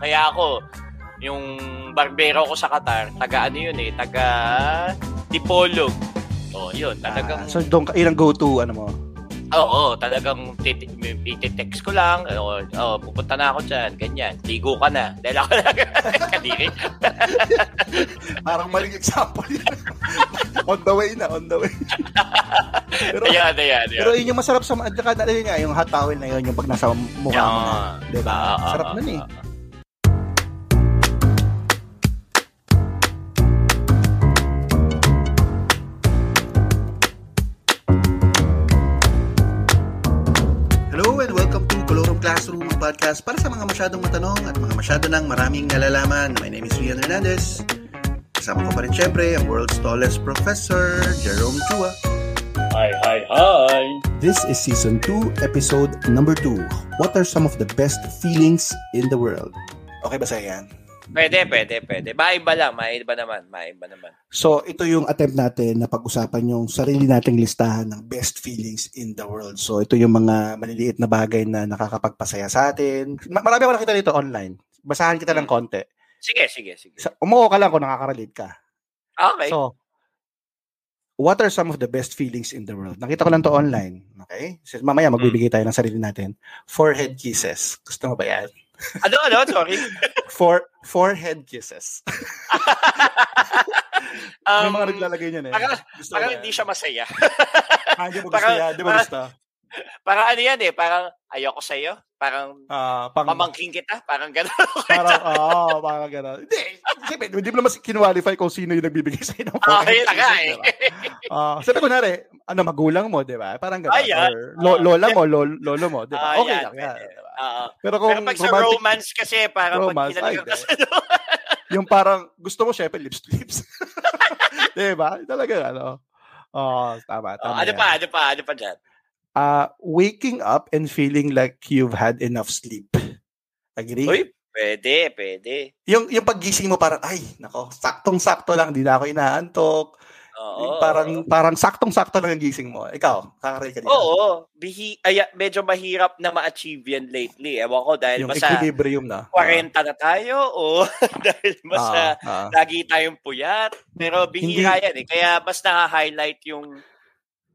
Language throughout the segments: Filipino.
Kaya ako, yung barbero ko sa Qatar, taga ano yun eh, taga Tipolog. Oh, yun, talagang... Ah, so, doon, ka- yun ang go-to, ano mo? Oo, talagang tit- iti-text ko lang, oh, oh, pupunta na ako dyan, ganyan, ligo ka na. Dahil ako lang, kadiri. Parang maling example yun. on the way na, on the way. pero, Ayan, ayan, ayan. pero yun yung masarap sa, at saka, yun nga, yung hot towel na yun, yung pag nasa mukha mo na. Diba? Ah, ah, Sarap ah, nun eh. Podcast para sa mga masyadong matanong at mga masyado ng maraming nalalaman. My name is Rian Hernandez. Kasama ko pa rin syempre ang world's tallest professor, Jerome Chua. Hi, hi, hi. This is season 2, episode number 2. What are some of the best feelings in the world? Okay ba sa yan? Pwede, pwede, pwede. Maiba lang, maiba naman, maiba naman. So, ito yung attempt natin na pag-usapan yung sarili nating listahan ng best feelings in the world. So, ito yung mga maliliit na bagay na nakakapagpasaya sa atin. Ma- Marami ako nakita dito online. Basahan kita ng konti. Sige, sige, sige. Sa, umuo ka lang kung nakaka-relate ka. Okay. So, what are some of the best feelings in the world? Nakita ko lang to online. Okay? So, mamaya magbibigay tayo ng sarili natin. Forehead kisses. Gusto mo ba yan? Ano, ano? Sorry. For, forehead kisses. May Um, mga naglalagay niyan eh. parang- parang ba hindi siya masaya. Ah, hindi mo gusto yan. Hindi mo parang- gusto. parang ano yan eh, parang ayoko sa'yo. Parang Ah, pang, mamangking kita. Parang gano'n. parang, oo, parang gano'n. Hindi, siyempre, hindi mo naman kinwalify kung sino yung nagbibigay sa'yo ng Ah, forehead yun nga eh. diba? Sabi ko na ano, magulang mo, di ba? Parang gano'n. Ayan. Or lo- lola mo, lo- lolo mo, di ba? Ah, Okay yan, lang yan. pwede. di ba? Oo. Pero kung Pero pag sa romantic, romance kasi, parang Romance, pag kinalagang ay, ka sa ano. yung parang gusto mo syempre lips to lips. di ba? Talaga ano. Oh, tama, Oh, tama. ano yan. pa, ano pa, ano pa dyan? Ah, waking up and feeling like you've had enough sleep. Agree? Uy, pwede, pwede. Yung yung paggising mo parang ay, nako, saktong-sakto lang, di na ako inaantok. Oo. Yung parang parang saktong-sakto lang ang gising mo. Ikaw, kakaray ka dito. Oo. Bihi, ay, medyo mahirap na ma-achieve yan lately. Ewan ko, dahil Yung basta equilibrium na. 40 na tayo o dahil basta Ah, ah. lagi tayong puyat. Pero bihira yan eh. Kaya mas na-highlight yung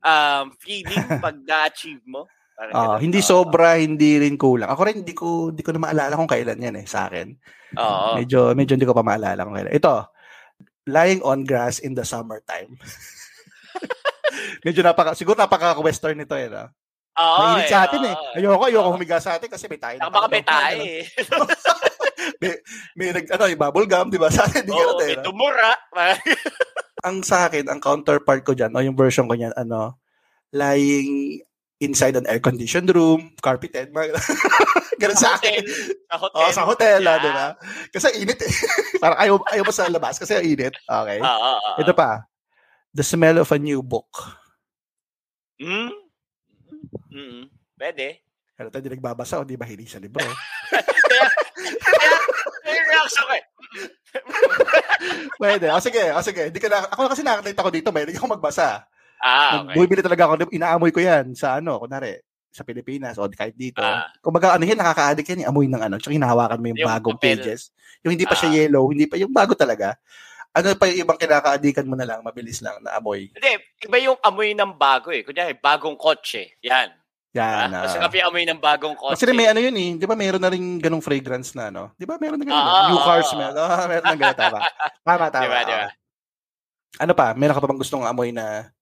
um, feeling pag na-achieve mo. Ganun. hindi Oo. sobra, hindi rin kulang. Ako rin hindi ko hindi ko na maalala kung kailan yan eh sa akin. Oo. Medyo medyo hindi ko pa maalala kung kailan. Ito, lying on grass in the summertime. medyo napaka siguro napaka western nito eh. No? Oo. Mainit sa atin eh. oo. Ayoko, ayoko humiga sa atin kasi may tayo. Saka baka may tayo eh. may, may nag, ano, yung bubble gum, di ba? Sa atin, hindi Oo, ganun eh. may no? tumura. Ang sa akin, ang counterpart ko dyan, o yung version ko niyan, ano, lying inside an air-conditioned room, carpeted, mga ganun sa akin. Sa hotel. Oh, sa hotel, ah, Yeah. di ba? Kasi init eh. Parang ayaw, ayaw mo sa labas kasi init. Okay. Oo, oo, oo. Ito pa. The smell of a new book. Hmm? Mm. Pwede. Ano tayo nagbabasa o di ba hilig sa libro? Kaya, kaya, kaya reaction ko eh. Pwede. O sige, o sige. Di ka na, ako kasi nakakita ko dito, may ako magbasa. Ah, okay. Bumibili talaga ako, inaamoy ko yan sa ano, kunwari, sa Pilipinas o kahit dito. Ah. Kung baga ano yan, nakaka-addict yan, yung amoy ng ano, tsaka hinahawakan mo yung, Yung bagong papel. pages. Yung hindi pa siya Ah. yellow, hindi pa, yung bago talaga. Ano pa yung ibang kinaka-addikan mo na lang, mabilis lang na amoy. Hindi, iba yung amoy ng bago eh. Kunyari, bagong kotse. Yan. Yan. Ah, ah. Mas yung amoy ng bagong kotse. Kasi may ano yun eh, di ba meron na rin ganong fragrance na ano? Di ba meron na ganun? Ah, New ah, car ah. smell. Ah, meron na ganun, tama. Tama, tama. Diba, diba? Ano pa? Meron ka pa bang gustong amoy na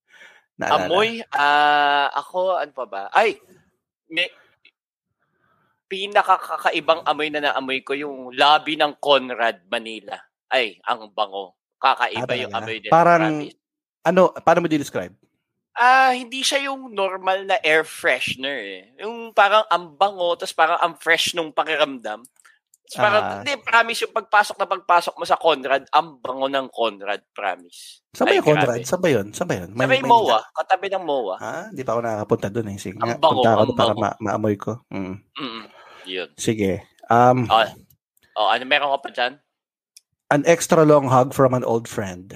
naalala? Amoy, ah, ako, ano pa ba? Ay, may, pinakakakaibang amoy na naamoy ko yung lobby ng Conrad, Manila. Ay, ang bango. Kakaiba Ah, yung amoy nila. Parang- promise. Ano, paano mo di-describe? Ah, hindi siya yung normal na air freshener eh. Yung parang ang bango, tapos parang ang fresh nung pakiramdam. Tapos parang, Ah. hindi, promise yung pagpasok na pagpasok mo sa Conrad, ang bango ng Conrad, promise. Saan ba yung Conrad? Saan ba yun? Saan ba yun? May MOA, katabi ng MOA. Ha? Di pa ako nakakapunta doon eh. Sige Ang bango, punta ako para ma- maamoy ko. Mm. Mm Yun. Sige. Um, Oh, oh, ano meron ka pa dyan? an extra long hug from an old friend.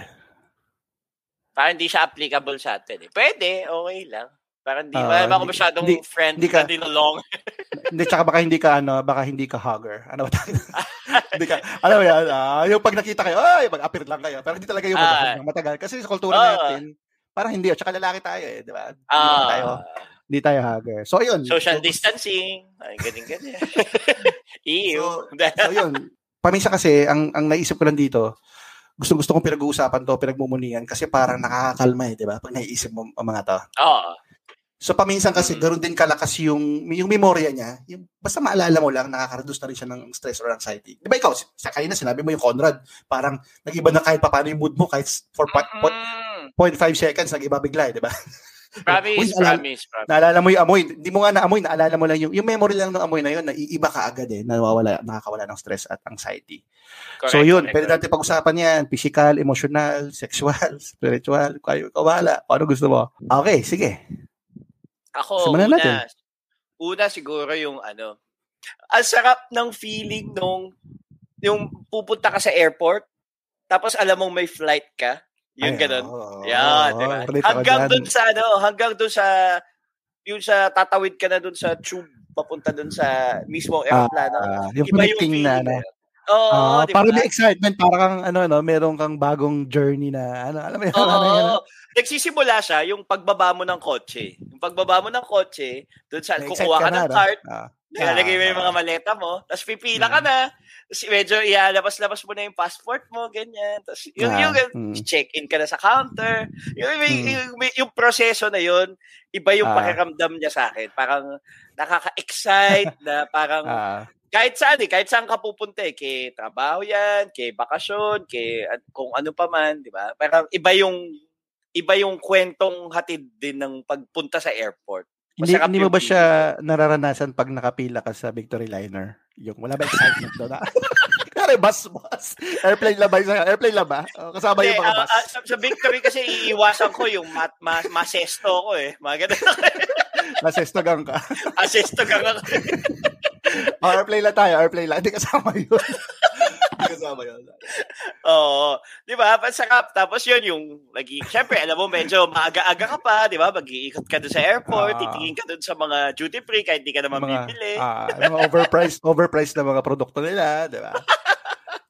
Parang hindi siya applicable sa atin eh. Pwede, okay lang. Parang di, Ah, wala ba ako hindi- masyadong hindi- friend hindi ka- na dinalong. Hindi, tsaka baka hindi ka, ano, baka hindi ka hugger. Ano ba tayo? hindi ka, alam mo yan, ah, yung pag nakita kayo, ay, mag-appear lang kayo. Pero hindi talaga yung mag ng matagal. Kasi sa kultura Ah. natin, parang hindi. Tsaka lalaki tayo eh, di ba? Hindi naman tayo, hindi tayo hugger. So, ayun. social So, distancing. Ay, ganyan, ganyan. Ew. So, yun. Paminsan kasi, ang, ang naisip ko lang dito, gusto gusto kong pinag-uusapan to, pinagmumunian kasi parang nakakakalma eh, di ba? Pag naiisip mo ang mga to. Oo. So paminsan kasi Mm. ganoon din kalakas yung yung memorya niya. Yung basta maalala mo lang nakaka-reduce na rin siya ng stress or anxiety. 'Di ba ikaw sa kanina sinabi mo yung Conrad, parang nag-iba na kahit paano yung mood mo kahit for Mm, 0.5 seconds nag-iba bigla, eh, 'di ba? promise, Uy, promise, promise. Naalala mo yung amoy, hindi mo nga naamoy, naalala mo lang yung yung memory lang ng amoy na yun, naiiba ka agad eh, nawawala, nakakawala ng stress at anxiety. Correct, so yun, correct, pwede natin pag-usapan yan, physical, emotional, sexual, spiritual, kayo, kawala, kung ano gusto mo. Okay, sige. Ako, Simulan una, natin. una siguro yung ano, ang sarap ng feeling nung yung pupunta ka sa airport, tapos alam mong may flight ka, yung Ay, ganun. oo, Yan, oo, di ba? relate ako Hanggang dun sa ano, hanggang dun sa yung sa tatawid ka na dun sa tube papunta dun sa mismong aeroplano. Ah, yung Iba yung na, ano. na yun. Oo, Ah, di ba? parang may excitement, parang kang, ano, no, meron kang bagong journey na, ano, alam mo yun, Oo. ano ano? Nagsisimula siya yung pagbaba mo ng kotse. Yung pagbaba mo ng kotse, doon sa kukuha ka, ng no? cart, Ah, nilalagay mo yung mga maleta mo, tapos pipila ka Mm. na. Tapos medyo ialabas-labas mo na yung passport mo, ganyan. Tapos yung, Ah, yung, mm. check-in ka na sa counter. Yung, yung, Mm. yung, yung, yung proseso na yun, iba yung Ah. pakiramdam niya sa akin. Parang nakaka-excite na parang ah, kahit saan eh, kahit saan ka pupunta eh, kay trabaho yan, kay bakasyon, kay kung ano pa man, di ba? Parang iba yung iba yung kwentong hatid din ng pagpunta sa airport. Hindi, hindi mo ba siya nararanasan pag nakapila ka sa Victory Liner? Yung wala ba excitement doon? Kaya bus, bus. Airplane lang ba? Airplane lang ba? Oh, kasama yung mga ah, bus. ah, sa, sa victory kasi iiwasan ko yung mat, ma, masesto ko eh. Mga ganun. Nasestogang ka. Asesto ka nga. Oh, airplane lang tayo, airplane lang. Hindi kasama yun. Hindi kasama yun. Oo. Di ba? Pasarap. Tapos yun yung, lagi, syempre, alam mo, medyo maaga-aga ka pa, di ba? Mag-iikot ka doon sa airport, Ah. titingin ka doon sa mga duty free kahit di ka naman mga, bibili. ah, yung mga overpriced, overpriced na mga produkto nila, di ba?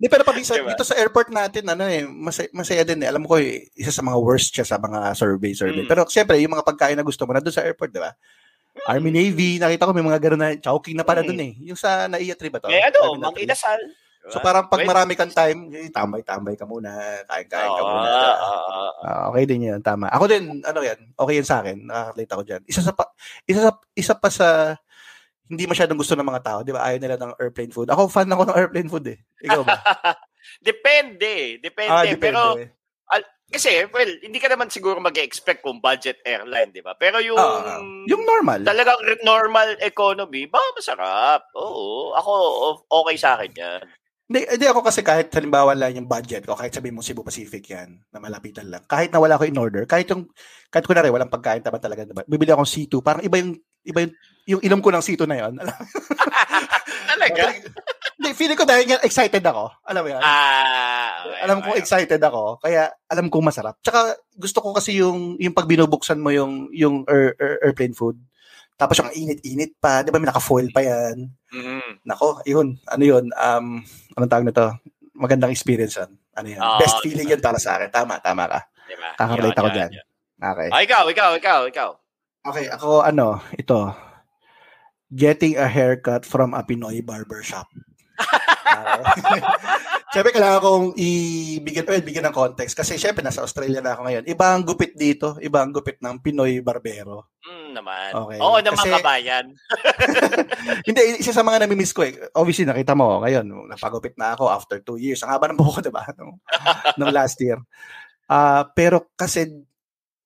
Di, pero pag isa, Diba? dito sa airport natin, ano eh, masaya, masaya din eh. Alam ko eh, isa sa mga worst siya sa mga survey, survey. Mm. Pero siyempre, yung mga pagkain na gusto mo, nandun sa airport, di ba? Army Navy, nakita ko may mga gano'n na chowking na pala Mm. dun eh. Yung sa Naiya Tree ba to? Eh ano, mang inasal. So parang pag marami kang time, eh, tambay-tambay ka muna, kain-kain ka muna. oo. Ah, okay din yun, tama. Ako din, ano yan, okay yan sa akin, nakaka-relate ako dyan. Isa sa, pa, isa sa, isa pa sa, hindi masyadong gusto ng mga tao, di ba? Ayaw nila ng airplane food. Ako, fan ako ng airplane food eh. Ikaw ba? depende, depende. ah, depende. Pero kasi, well, hindi ka naman siguro mag-expect kung budget airline, di ba? Pero yung Ah, yung normal. talagang normal economy, ba masarap. Oo, ako okay sa akin yan. Hindi, hindi ako kasi kahit halimbawa lang yung budget ko, kahit sabihin mo Cebu Pacific yan, na malapitan lang. Kahit na wala ko in order, kahit yung, kahit kunwari walang pagkain tama talaga, diba? bibili akong C2, parang iba yung, iba yung, yung ilom ko ng C2 na yon. Talaga? Hindi, feeling ko dahil nga excited ako. Alam mo yan? Ah, okay, alam ko okay. excited ako, kaya alam ko masarap. Tsaka gusto ko kasi yung yung pag binubuksan mo yung yung air, air- airplane food. Tapos yung init-init pa, 'di ba? May naka-foil pa 'yan. Mhm. Nako, yun. Ano yun? Um, anong tawag nito? Magandang experience yan. Ano yan? Oo, Best feeling yun para sa akin. Tama, tama ka. Diba? Kakarelate ako dyan. yun. Okay. Ah, ikaw, ikaw, ikaw, ikaw. Okay, ako ano, ito. Getting a haircut from a Pinoy barbershop. Siyempre, kailangan kong ibigyan, well, bigyan ng context. Kasi siyempre, nasa Australia na ako ngayon. Iba ang gupit dito. Iba ang gupit ng Pinoy barbero. Mm, naman. Okay. Oo, ng Kasi- mga kabayan. Hindi, isa sa mga namimiss ko eh. Obviously, nakita mo, ngayon, napagupit na ako after two years. Ang haba ng buhok ko, diba? Nung, nung last year. Ah, pero kasi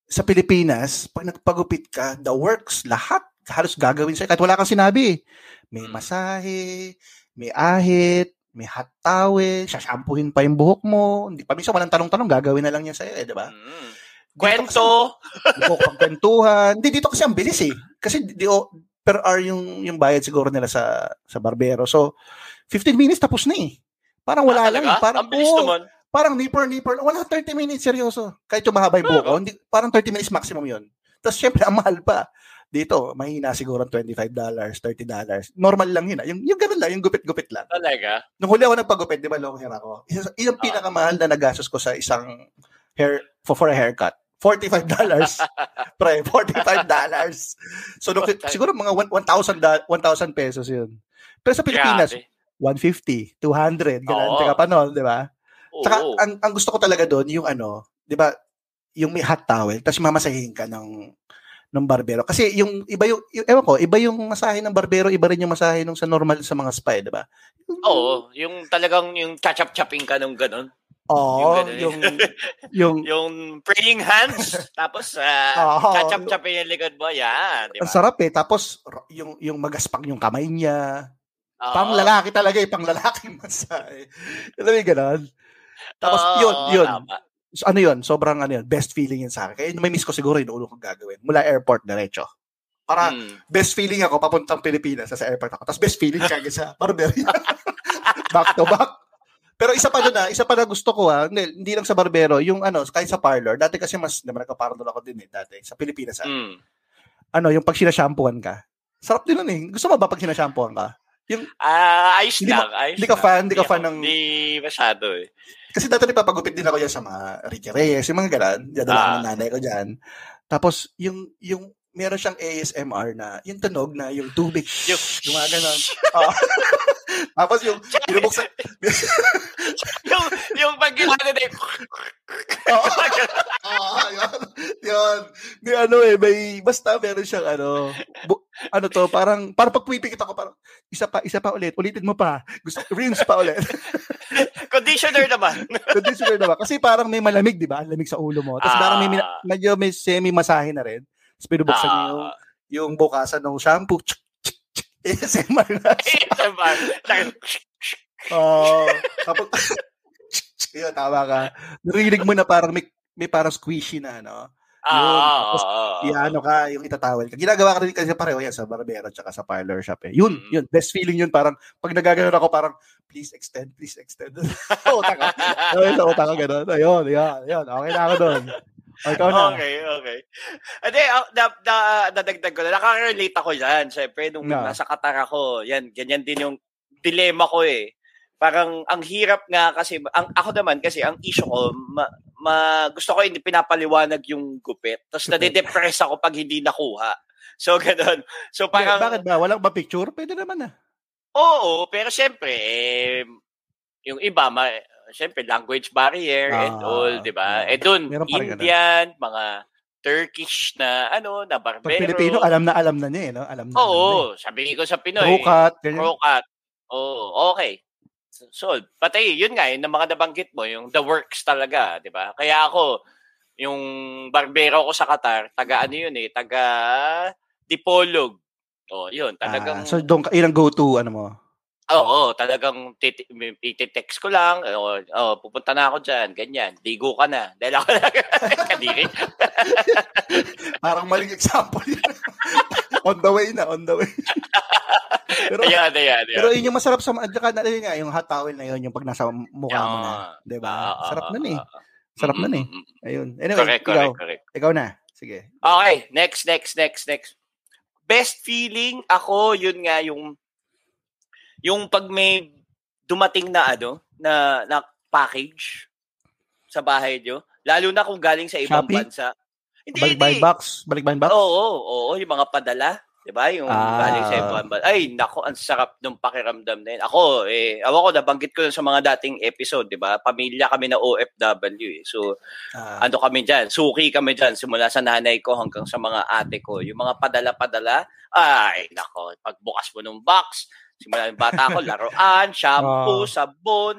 sa Pilipinas, pag nagpagupit ka, the works, lahat, halos gagawin sa'yo. Kahit wala kang sinabi. May Mm. masahe, may ahit, may hot towel, sashampuhin pa yung buhok mo. Hindi pa minsan walang tanong-tanong, gagawin na lang niya sa'yo, eh, di ba? Mm. Kwento. buhok pagkwentuhan. Hindi, dito kasi ang bilis eh. Kasi di, o, per hour yung, yung bayad siguro nila sa sa barbero. So, 15 minutes tapos na eh. Parang wala Ah, lang. eh. Parang, Ang bilis naman. parang nipper, nipper. Wala 30 minutes, seryoso. Kahit yung mahaba yung buhok ko, hindi, parang 30 minutes maximum yun. Tapos syempre, ang mahal pa. Dito, mahina siguro $25, $30. Normal lang yun. ah. Yung, yung ganun lang, yung gupit-gupit lang. Talaga? Nung huli ako nagpagupit, di ba long hair ako? Isa- Yung Ah. pinakamahal na nagastos ko sa isang hair, for, for a haircut. $45. Pre, $45. So, nung, Okay. siguro mga one- 1,000 da- 1,000 pesos yun. Pero sa Pilipinas, Grabe. 150, 200, ganun. Tsaka pa noon, di ba? Tsaka, ang, ang gusto ko talaga doon, yung ano, di ba, yung may hot towel, tapos mamasahin ka ng ng barbero. Kasi yung iba yung, yung ewan ko, iba yung masahe ng barbero, iba rin yung masahe nung sa normal sa mga spa, eh, di ba? Oo, yung talagang yung chachap-chapping ka nung ganun. Oo, ganun. yung, yung, Yung praying hands, tapos uh, Oo. chachap-chapping yung likod mo, yan. Di ang ba? sarap eh. Tapos, yung, yung magaspang yung kamay niya. Oo. Pang lalaki talaga eh, pang lalaki masahe. Alam mo yung ganon? Tapos, Oo, yun, yun. tama. So, ano yun, sobrang ano yun, best feeling yun sa akin. Kaya may miss ko siguro yung ulo kong gagawin. Mula airport, diretso. Para, Mm. best feeling ako papuntang Pilipinas sa airport ako. Tapos best feeling kagad sa barberia. back to back. Pero isa pa doon ah, isa pa na gusto ko ah, hindi, hindi lang sa barbero, yung ano, kahit sa parlor. Dati kasi mas, naman nagka-parlor ako din eh, dati. Sa Pilipinas ah. Mm. Ano, yung pag sinashampuan ka. Sarap din nun eh. Gusto mo ba pag sinashampuan ka? Ah, ayos Hindi lang. ayos hindi ka fan, hindi ka fan ng- Hindi masyado eh. Kasi dati nagpapagupit din ako yan sa mga Ricky Reyes, yung mga ganun. Dadala Ah. ng nanay ko dyan. Tapos, yung, yung, meron siyang ASMR na, yung tunog na, yung tubig, Yung- gumaganon. Oo. Tapos yung, binubuksan, yung, yung pag na eh, Oo. Ah, yun. Yun. May ano eh, may, basta meron siyang ano, bu, ano to, parang, parang pag pumipikit ako, parang, isa pa, isa pa ulit, ulitin mo pa. Gusto, rinse pa ulit. conditioner naman. Conditioner naman. Kasi parang may malamig, di ba? Ang lamig sa ulo mo. Tapos Ah. parang may, mina- medyo may semi-masahe na rin. Tapos binubuksan niyo yung, Ah, yung bukasan ng shampoo. Tsk. ASMR na. diba? Oo. tapos, yun, tama ka. Narinig mo na parang may, may parang squishy na, no? Yun. Tapos, Ah, Iano ka, yung itatawel ka. Ginagawa ka rin kasi pareho yan sa barbero at sa parlor shop eh. Yun, Mm. yun. Best feeling yun. Parang pag nagagano'n ako, parang please extend, please extend. Uta ka. Ayun, uta ka gano'n. Ayun, ayun, ayun. Okay na ako doon. O, ikaw na. Okay, okay. Hindi, uh, na, na, nadagdag ko na. Nakaka-relate ako dyan. Siyempre, nung Na. nasa Qatar ako, yan, ganyan din yung dilemma ko eh. Parang ang hirap nga kasi, ang, ako naman kasi, ang issue ko, ma, ma- gusto ko hindi pinapaliwanag yung gupit. Tapos nade-depress ako pag hindi nakuha. So, ganun. So, Parang, parang, bakit ba? Walang ba picture? Pwede naman ah. Oo, pero syempre, eh, yung iba, ma, syempre, language barrier and Ah, all, di ba? Eh pa rin ganun. Indian, mga Turkish na, ano, na Pag barbero. Pilipino, alam na alam na niya eh, no? Alam na. Oo, sabi ko sa alam na eh. Pinoy. Rokat, ganyan. Rokat. Oo, okay. So, pati, yun nga, yung mga nabanggit mo, yung the works talaga, di ba? Kaya ako, yung barbero ko sa Qatar, taga ano yun eh, taga Dipolog. Oh, yun, talagang... Ah, so, doon, ka- yun ang go-to, ano mo? Oo, talagang titi- iti-text ko lang, oh, oh, pupunta na ako dyan, ganyan, ligo ka na. Dahil ako lang, kadiri. Parang maling example yun. on the way na, on the way. pero, Ayan, ayan, ayan. pero yun yung masarap sa, at saka na nga, yung hot towel na yun, yung pag nasa mukha mo na. Di ba? ah, Sarap nun eh. Sarap nun eh. Ayun. Anyway, Correct, ikaw, correct, correct. ikaw na. Sige. Okay, next, next, next, next. Best feeling ako, yun nga, yung yung pag may dumating na ano, na, na package sa bahay nyo, lalo na kung galing sa ibang Shopee? bansa. Hindi, Balik by hindi. box? Balik by box? Oo, oo, yung mga padala. Di ba? Yung Ah. galing sa ibang bansa. Ay, nako, ang sarap ng pakiramdam na yun. Ako, eh, awa ko, nabanggit ko sa mga dating episode, di ba? Pamilya kami na OFW eh. So, Ah, ano kami dyan, suki kami dyan, simula sa nanay ko hanggang sa mga ate ko. Yung mga padala-padala, ay, nako, pagbukas mo ng box, simula yung bata ko, laruan, shampoo, Ah. sabon,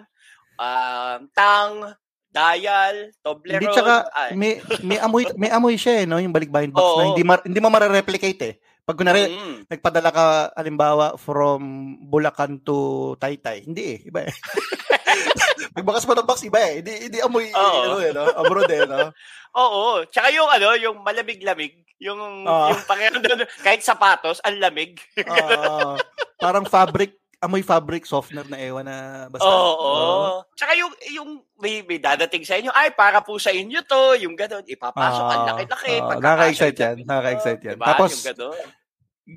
um, tang, dial, Toblerone. hindi tsaka, ay, may, may amoy, may amoy siya eh, no? Yung balik by box Oo. na hindi, ma, hindi mo marareplicate eh. Pag kunwari, mm, nagpadala ka, alimbawa, from Bulacan to Taytay. Hindi eh, iba eh. Pagbakas mo ng box, iba eh. Hindi, hindi amoy, Oo. ano eh, no? Abroad eh, no? Oo. Tsaka yung ano, yung malamig-lamig, yung, Ah. yung pakiramdam, kahit sapatos, ang lamig. Ah, parang fabric, amoy fabric softener na ewan na basta. Oo. Oh, Tsaka yung, yung may, may dadating sa inyo, ay, para po sa inyo to, yung gano'n, ipapasok, ang Ah, laki-laki. ah, pagkakasya nakaka-excite yan, ganito. nakaka-excite yan. Diba? Tapos, yung gano'n.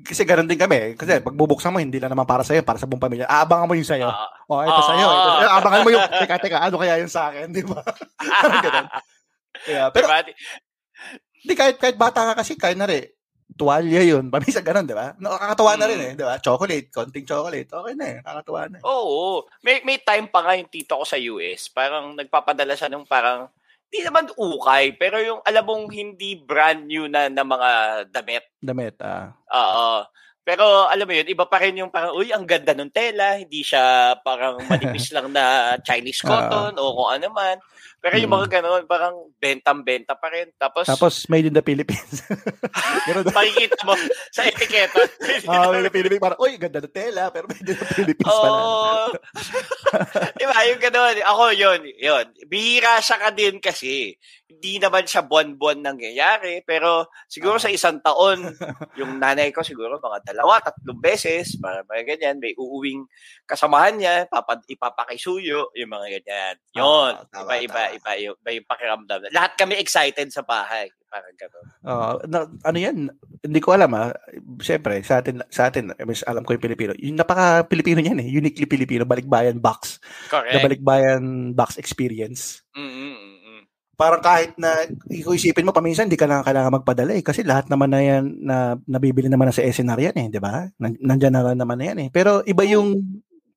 Kasi ganun din kami. Kasi pag bubuksan mo, hindi lang naman para sa'yo, para sa buong pamilya. Aabangan mo yung sa'yo. Ah, oh, ito ah. sa'yo. Ito, sa'yo. Abangan mo yung, teka, teka, ano kaya yung sa akin, di ba? Parang ganun. Kaya, pero, diba? di kahit, kahit bata ka kasi, kahit na rin, tuwalya yun. Pamisa ganun, di ba? Nakakatawa na rin Mm. eh, di ba? Chocolate, konting chocolate. Okay na eh, nakakatawa na eh. Oo. May, may time pa nga yung tito ko sa US. Parang nagpapadala siya ng parang, hindi naman ukay, pero yung alam mong hindi brand new na, na mga damit. Damit, ah. Oo. Pero alam mo yun, iba pa rin yung parang, uy, ang ganda ng tela. Hindi siya parang manipis lang na Chinese cotton o kung ano man. Pero yung Mm. mga ganun, parang bentang-benta pa rin. Tapos, Tapos, made in the Philippines. Ganun. makikita mo sa etiketa. Ah, made in the Philippines. Parang, uy, ganda ng tela, pero made in the Philippines pala. Oo. diba, yung gano'n. Ako, yun, yun. Bihira siya ka din kasi. Hindi naman siya buwan-buwan nangyayari. Pero siguro Ah. sa isang taon, yung nanay ko siguro mga dalawa, tatlong beses, para mga ganyan, may uuwing kasamahan niya, papad, ipapakisuyo, yung mga ganyan. Yun. Ah, tama, iba, iba. Iba, iba, iba yung pakiramdam. Lahat kami excited sa bahay. Parang gano'n. Ah, na, ano yan? Hindi ko alam ah. Siyempre, sa atin, sa atin, eh, mas alam ko yung Pilipino. Yung napaka-Pilipino niyan eh. Uniquely Pilipino. Balikbayan box. Correct. The Balikbayan box experience. Mm-mm-mm. Parang kahit na, kung isipin mo, paminsan, hindi ka lang kailangan magpadala eh. Kasi lahat naman na yan, na nabibili naman na sa SNR yan eh. Di ba? Nan- Nandyan na naman na yan eh. Pero iba yung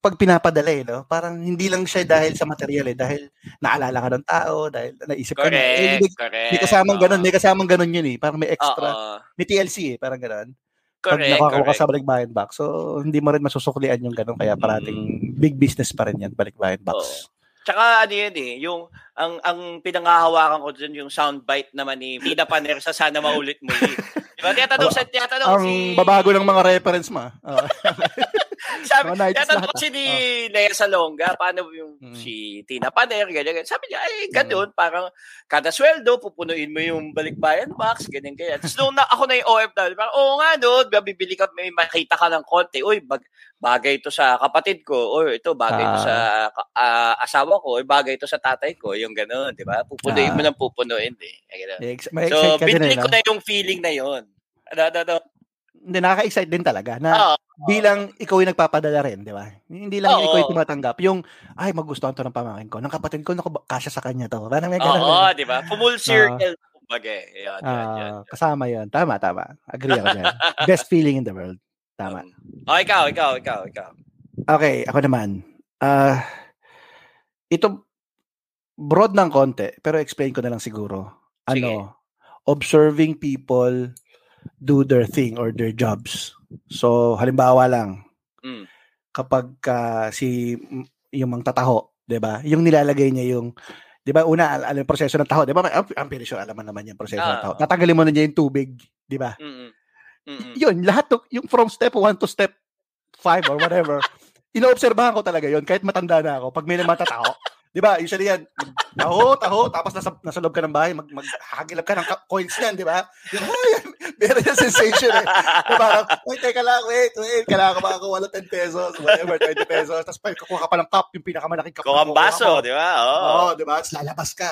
pag pinapadala eh, no? Parang hindi lang siya dahil sa material eh. Dahil naalala ka ng tao, dahil naisip ka na. Eh, Correct. may, correct. may kasamang ganun, may kasamang ganun yun eh. Parang may extra. Oo. May TLC eh, parang ganun. Pag Correct, nakakuha ka correct. sa balikbayan box. So, hindi mo rin masusuklian yung ganun. Kaya parating big business pa rin yan, balikbayan box. Tsaka ano yan eh, yung ang ang pinangahawakan ko dyan yung soundbite naman ni Tina Paner sa Sana Maulit Muli. Diba? Tiyatanong sa tiyatanong Ang si... babago ng mga reference mo. ah. Sabi, mga 90s tiyatanong lahat, ko si ni Lea Salonga, paano yung Mm. si Tina Paner, ganyan, ganyan. Sabi niya, ay, ganun, parang kada sweldo, pupunuin mo yung balikbayan box, ganyan, ganyan. Tapos nung na, ako na yung OFW, parang, oo nga, no, bibili ka, may makita ka ng konti, uy, bag, bagay ito sa kapatid ko, or ito, bagay ito Ah. sa ah, asawa ko, or bagay ito sa tatay ko, yung ganun, di ba? Pupunuin Ah. mo ng pupunuin, eh. Ganun. So, binili eh, ko na yung feeling na yun. Ano, ano, ano? Hindi, nakaka-excite din talaga na Oo. bilang ikaw yung nagpapadala rin, di ba? Hindi lang yung Oo. ikaw yung tumatanggap. Yung, ay, magustuhan to ng pamangkin ko. Ng kapatid ko, naku, kasya sa kanya to. Parang may ganun. Oo, di ba? Full circle, kumbaga. eh. Yan, yan, Ah, yan. kasama yon Tama, tama. Agree ako dyan. Best feeling in the world. Tama. Um, oh, ikaw, ikaw, ikaw, ikaw. Okay, ako naman. Ah, ito, broad ng konti, pero explain ko na lang siguro. Sige. Ano, observing people do their thing or their jobs. So, halimbawa lang, Mm. kapag ka si yung mga tataho, 'di ba? Yung nilalagay niya yung 'di ba una al- yung proseso ng taho, 'di ba? I'm, I'm pretty sure alam naman yung proseso ng Ah. taho. Tatanggalin mo na niya yung tubig, 'di ba? Mm-mm. Mm-mm. Yun, lahat to, yung from step 1 to step 5 or whatever. inoobserbahan ko talaga yon kahit matanda na ako pag may naman tataho. 'Di ba? Usually yan, taho, taho, tapos nasa nasa loob ka ng bahay, mag maghagilap ka ng coins niyan, 'di ba? Yung ay, meron yung sensation eh. Na parang, wait, teka lang, wait, wait, kailangan ko makakuha ng 10 pesos, whatever, 20 pesos, tapos pag kukuha ka pa ng cup, yung pinakamalaking cup. Kung na ang kukuha baso, di ba? Oo. Oo, di ba? Tapos lalabas ka.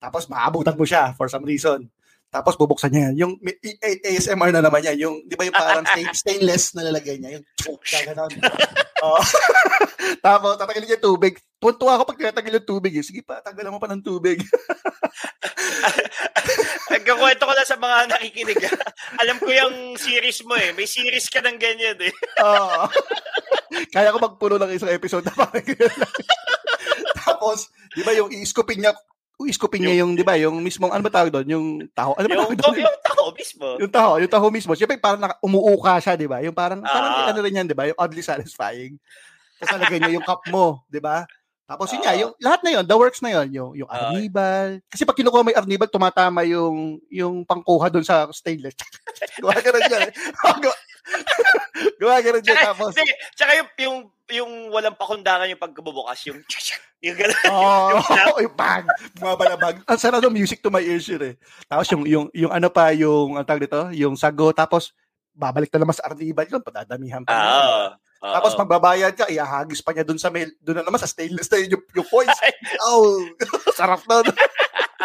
Tapos maabutan mo siya for some reason. Tapos bubuksan niya. Yung ASMR na naman yan. Yung, di ba yung parang stain- stainless na lalagay niya? Yung gaganon. Oo. Tapos tatanggalin niya yung tubig. Tuwan-tuwa ako pag tinatanggal yung tubig. Eh. Sige pa, tanggalan mo pa ng tubig. Nagkakwento ko lang sa mga nakikinig. Alam ko yung series mo eh. May series ka ng ganyan eh. Oo. Kaya ko magpuno ng isang episode na parang. Tapos, di ba yung i-scoopin niya, i-scoopin niya yung, di ba, yung mismong, ano ba tawag doon? Yung taho. Ano ba Yung, tawag doon? yung tao mismo. Yung taho, yung taho mismo. Siyempre, parang naka, umuuka siya, di ba? Yung parang, parang Ah. ano rin yan, di ba? Yung oddly satisfying. Tapos nalagay niya yung cup mo, di ba? Tapos yun nga, Ah. yung, lahat na yun, the works na yun, yung, yung Ah. arnibal. Kasi pag kinukuha mo yung arnibal, tumatama yung, yung pangkuha doon sa stainless. Gawa ka rin dyan. Gawa- ka rin dyan. Tapos, hindi, tsaka yung, yung, yung walang pakundangan yung pagbubukas, yung yung gano'n. Oh, Yung yung bag. Bumabalabag. Ang sarap ng music to my ears yun eh. Tapos yung, yung, yung ano pa, yung, ang tawag dito, yung sago, tapos babalik na naman sa arnibal yun, padadamihan pa. Ah, Oo. Tapos magbabayad ka, ihahagis pa niya dun sa mail, dun na naman sa stainless na yung, yung coins. oh, sarap nun.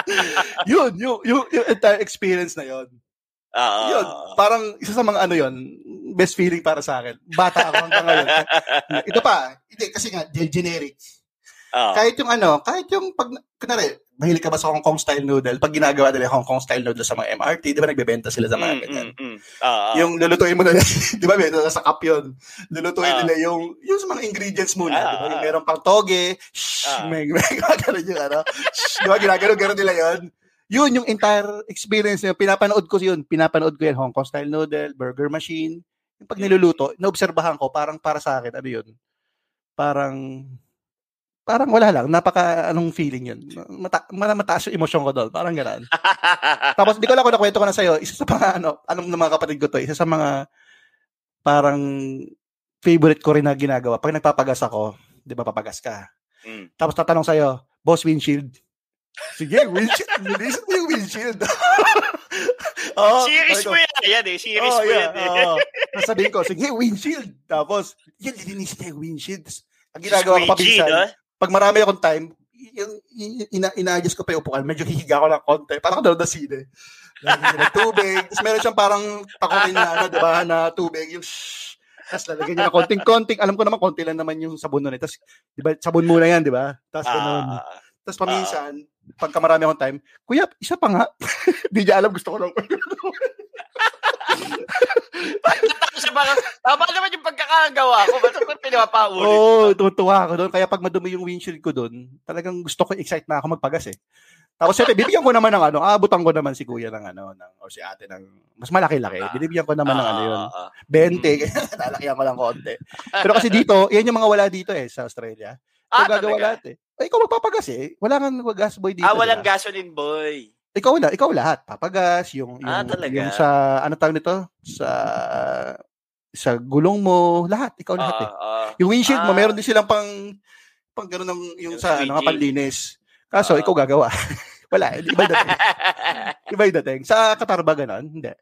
yun, yung, yung, yung entire experience na yun. Oo. Yun, parang isa sa mga ano yun, best feeling para sa akin. Bata ako hanggang ngayon. Ito pa, hindi, kasi nga, generic. Oo. Kahit yung ano, kahit yung pag, kunwari, mahilig ka ba sa Hong Kong style noodle? Pag ginagawa nila Hong Kong style noodle sa mga MRT, di ba nagbebenta sila sa mga Mm, ganyan? mm, mm. Oo. Yung lulutuin mo na, di ba, may sa cup yun. Lulutuin Ah. nila yung, yung sa mga ingredients muna, Ah, di ba? Yung meron pang toge, shh, Ah. may, may gano'n yung ano, shh, di ba, ginagano-gano nila yun. Yun yung entire experience nyo. Pinapanood ko yun. Pinapanood ko yan. Hong Kong style noodle, burger machine. Yung pag niluluto, naobserbahan ko, parang para sa akin, ano yun? Parang, parang wala lang. Napaka, anong feeling yun? Mata, mata- mataas yung emosyon ko doon. Parang gano'n. Tapos, di ko lang kung nakwento ko na sa'yo, isa sa mga, ano, anong ng mga kapatid ko to, isa sa mga, parang, favorite ko rin na ginagawa. Pag nagpapagas ako, di ba papagas ka? Mm. Tapos tatanong sa'yo, boss, windshield. Sige, windshield. Bilisan mo yung windshield. Oo, Series mo yan. Yan eh. Series Oh, mo yeah, yan eh. oo. Tapos sabihin ko, sige, windshield. Tapos, yan, lilinisin niya yung windshield. Ang ginagawa ko pabisan, no? pag marami akong time, yung ina ina-adjust ko pa yung upuan, medyo hihiga ko lang konti. Parang daw na sine. Ng tubig. Tapos meron siyang parang takutin na, ano, di ba, na tubig. Yung shhh. Tapos lalagyan niya ng konting-konting. Alam ko naman, konti lang naman yung sabon nun. Eh. Tapos, di ba, sabon muna yan, di ba? Tapos. Ah, ah, Tapos paminsan, pagka marami akong time, Kuya, isa pa nga. Di niya alam, gusto ko lang. Tapos mga, tama naman yung pagkakagawa ko. Ba't ako pinapaulit? Oo, oh, tutuwa ako doon. Kaya pag madumi yung windshield ko doon, talagang gusto ko excite na ako magpagas eh. Tapos syempre, bibigyan ko naman ng ano, aabutan ko naman si kuya ng ano, ng, o si ate ng, mas malaki-laki. Ah. Binibigyan ko naman ng ano yun, Ah, ah, 20, kaya lalakyan ko lang konti. Pero kasi dito, yan yung mga wala dito eh, sa Australia. ah, Ikaw gagawa lahat eh. Ay, ikaw magpapagas eh. Wala kang gas boy dito. Ah, walang diba? gasoline boy. Ikaw na, ikaw lahat. Papagas, yung, yung, Ah, talaga? yung sa, ano tawag nito? Sa, sa gulong mo, lahat. Ikaw lahat eh. Ah, ah. Yung windshield mo, Ah. meron din silang pang pang gano'n ng yung, Yung sa ano, panlinis. Kaso, Ah. ikaw gagawa. Wala, iba dating. Iba yung dating. Sa Qatar ba gano'n? Hindi.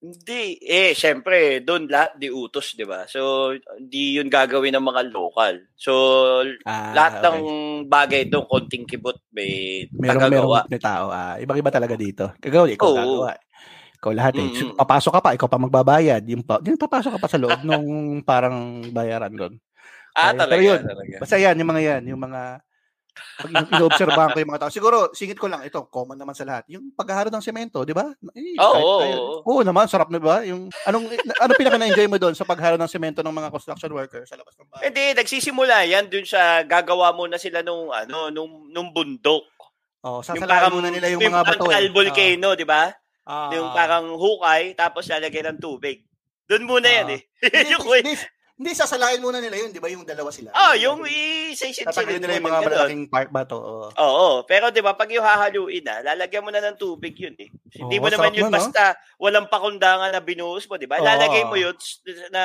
Hindi. Eh, syempre, doon lahat di utos, di ba? So, di yun gagawin ng mga local. So, Ah, lahat ng okay. bagay doon, konting kibot, may Merong, tagagawa. merong may tao. Ah, ibang-iba talaga dito. Gagawa, ikaw Oo. gagawa. Ikaw lahat eh. Mm-mm. Papasok ka pa, ikaw pa magbabayad. Yung, pa, yung papasok ka pa sa loob nung parang bayaran doon. Ah, Pero talaga, yun, talaga. Basta yan, yung mga yan, yung mga pag in- inoobserbahan ko yung mga tao. Siguro, singit ko lang, ito, common naman sa lahat. Yung paghahalo ng semento, di ba? Eh, Oo, kahit oo, tayo- oo. Naman, sarap na ba? Yung, anong, ano pinaka na-enjoy mo doon sa paghalo ng semento ng mga construction worker sa labas ng bahay? Hindi, nagsisimula yan dun sa gagawa muna sila nung, ano, nung, nung bundok. Oh, Yung sasalayan muna nila yung mga bato. Yung eh. volcano, di ba? Ah, yung parang hukay, tapos lalagyan ng tubig. Doon muna Ah. yan eh. Hindi, yung. Hindi, sasalayan muna nila yun, di ba? Yung dalawa sila. Oh, yung i-session Tatanggalin nila yung mga malalaking part bato. Oh. Oo, pero 'di ba pag yung hahaluin na, lalagyan mo na ng tubig 'yun eh. Hindi Oo, mo naman yun no? basta walang pakundangan na binuhos mo, 'di ba? Lalagay mo 'yun na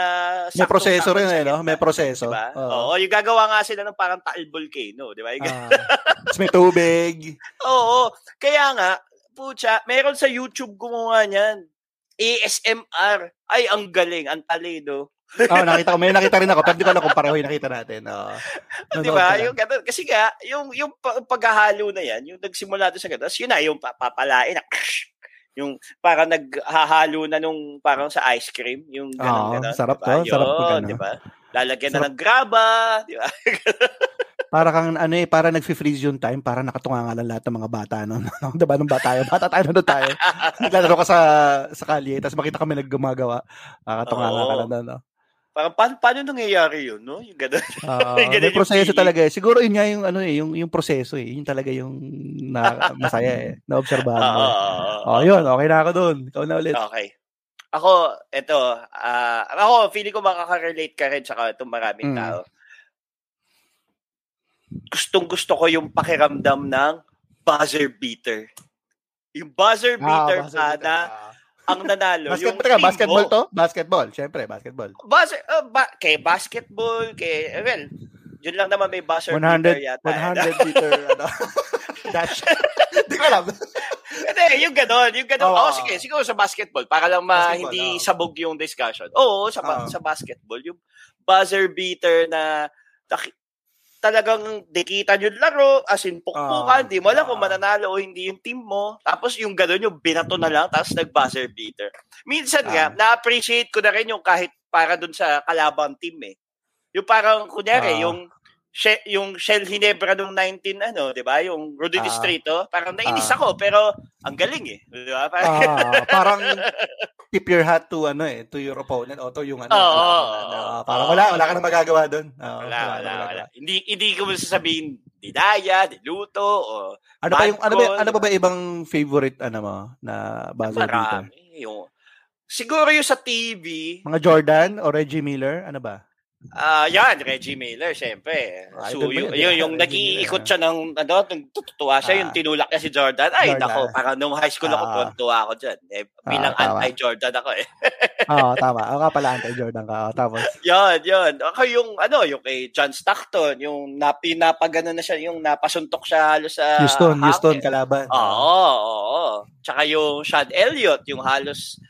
May proseso rin eh, sa no? May proseso. 'di ba? Oo. Oo, yung gagawa nga sila ng parang taal volcano, 'di ba? Yung- Ah. Tapos may tubig. Oo, kaya nga pucha, meron sa YouTube gumawa niyan. ASMR. Ay, ang galing, ang talino. Oh, nakita ko. May nakita rin ako. Pero di ko alam kung pareho yung nakita natin. Oo. Di Nanonood ba? Yung ganun. Kasi nga, yung, yung pa- paghahalo na yan, yung nagsimula doon sa ganun, tapos yun na, yung pa- papalain na, yung parang naghahalo na nung parang sa ice cream, yung ganun, Oo, ganun. sarap diba? to, sarap pag Yun, ano. di ba? Lalagyan Sarap. na ng graba, di ba? Para kang ano eh, para nagfi-freeze yung time, para nakatunga nga lang lahat ng mga bata no. diba nung bata tayo? Bata tayo nung tayo. Naglalaro ka sa sa kalye, tapos makita kami naggumagawa. Nakakatunga nga ka Oo. lang no. Parang, paano, paano nangyayari yun, no? Yung ganun. Ah, Ganun may yung proseso feeling. talaga eh. Siguro yun nga yung ano eh, yung yung proseso eh. Yun talaga yung na, masaya eh. Na-obserbahan mo. oo, Oh, yun, okay na ako doon. Ikaw na ulit. Okay. Ako, eto, ah ako, feeling ko makaka-relate ka rin sa itong maraming Mm. tao. Gustong gusto ko yung pakiramdam ng buzzer beater. Yung buzzer beater buzzer pa beater. na Ah. Ang nanalo. Basket, yung team basketball to? Basketball, syempre, basketball. Buzzer, uh, ba, kay basketball, kay, well, yun lang naman may buzzer 100, beater yata. 100 meter, ano, dash. Di ko alam. Hindi, yung gano'n, yung gano'n. Oo. oh, sige, siguro sa basketball, para lang ma, Basketball, hindi oo. sabog yung discussion. Oo, sa, ba- Oo. sa basketball, yung buzzer beater na talagang dikitan yung laro, as in pukpukan, uh, di mo alam uh, kung mananalo o hindi yung team mo. Tapos yung gano'n, yung binato na lang, tapos nag-buzzer beater. Minsan uh, nga, na-appreciate ko na rin yung kahit para dun sa kalabang team eh. Yung parang, kunyari, uh, yung she, yung Shell Ginebra nung 19 ano, 'di ba? Yung Rudy uh, Distrito, parang nainis uh, ako pero ang galing eh, 'di ba? Parang, uh, parang tip your hat to ano eh, to your opponent o to yung ano. Oh, uh, parang wala, wala ka nang magagawa doon. Uh, wala, wala, wala, wala. Hindi hindi ko sasabihin dinaya, diluto o Ano ba yung ano ba ano ba, ba ibang favorite ano mo na buzzer beater? Yung Siguro yung sa TV. Mga Jordan o Reggie Miller, ano ba? Ah, uh, yan, Reggie Miller, syempre. Ah, so, yun, yun, yung nag-iikot siya ng, ano, tutuwa siya, ah. yung tinulak niya si Jordan. Ay, Jordan. nako, parang nung high school ako, ah. tuwa ako dyan. Eh, bilang ah, anti-Jordan ako eh. Oo, oh, tama. Ako ka pala anti-Jordan ka. Oh, tapos? yan, yan. Ako yung, ano, yung kay John Stockton, yung napi, napagano na siya, yung napasuntok siya halos sa Houston, hangin. Houston, kalaban. Oo, oo, oo. Tsaka yung Sean Elliott, yung halos